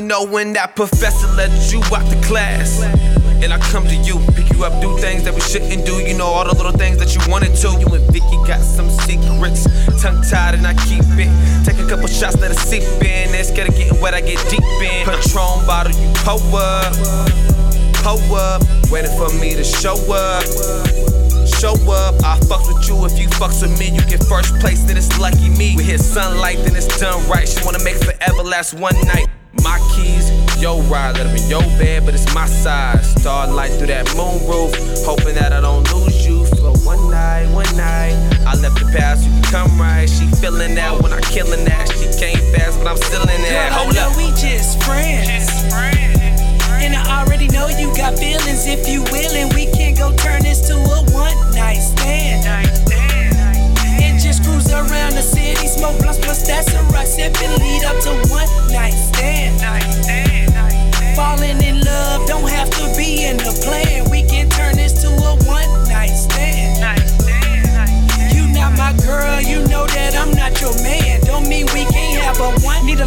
know when that professor let you out the class. And I come to you, pick you up, do things that we shouldn't do. You know all the little things that you wanted to. You and Vicky got some secrets, tongue tied and I keep it. Take a couple shots, let it seep in. Scared of getting wet, I get deep in. Patron bottle, you pull up, pull up, waiting for me to show up. Show up, I fucks with you. If you fucks with me, you get first place, then it's lucky me. We hit sunlight, then it's done right. She wanna make forever last one night. My keys, yo ride, let them in your bed, but it's my size. Starlight through that moon roof, hoping that I don't lose you for one night, one night. I left the past, you can come right. She feeling that when I killing that. She came fast, but I'm still in. Girl, Hold I know up. we just friends.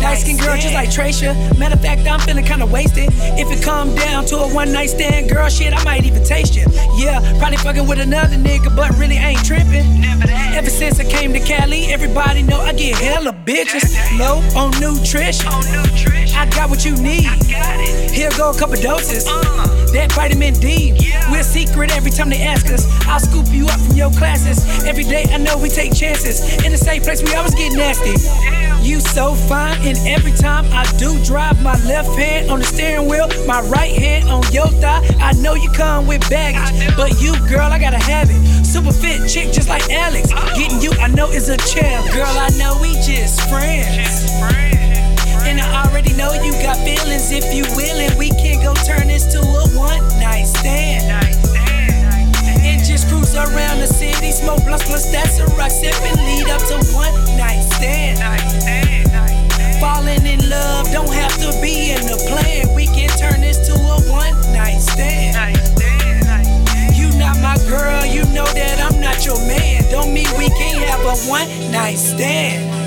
Light skinned girl just like Tracia. Matter of fact, I'm feeling kinda wasted. If it come down to a one night stand, girl, shit, I might even taste you. Yeah, probably fucking with another nigga, but really ain't tripping. Ever since I came to Cali, everybody know I get hella bitches. Low on nutrition. I got what you need. Here go a couple doses. That vitamin D. We're secret every time they ask us. I'll scoop you up from your classes. Every day I know we take chances. In the same place we always get nasty. You so fine, and every time I do drive my left hand on the steering wheel, my right hand on your thigh. I know you come with baggage, but you, girl, I gotta have it. Super fit chick just like Alex. Getting you, I know is a challenge. Girl, I know we just friends. And don't have to be in the plan. We can turn this to a one night stand. You not my girl, you know that I'm not your man. Don't mean we can't have a one night stand.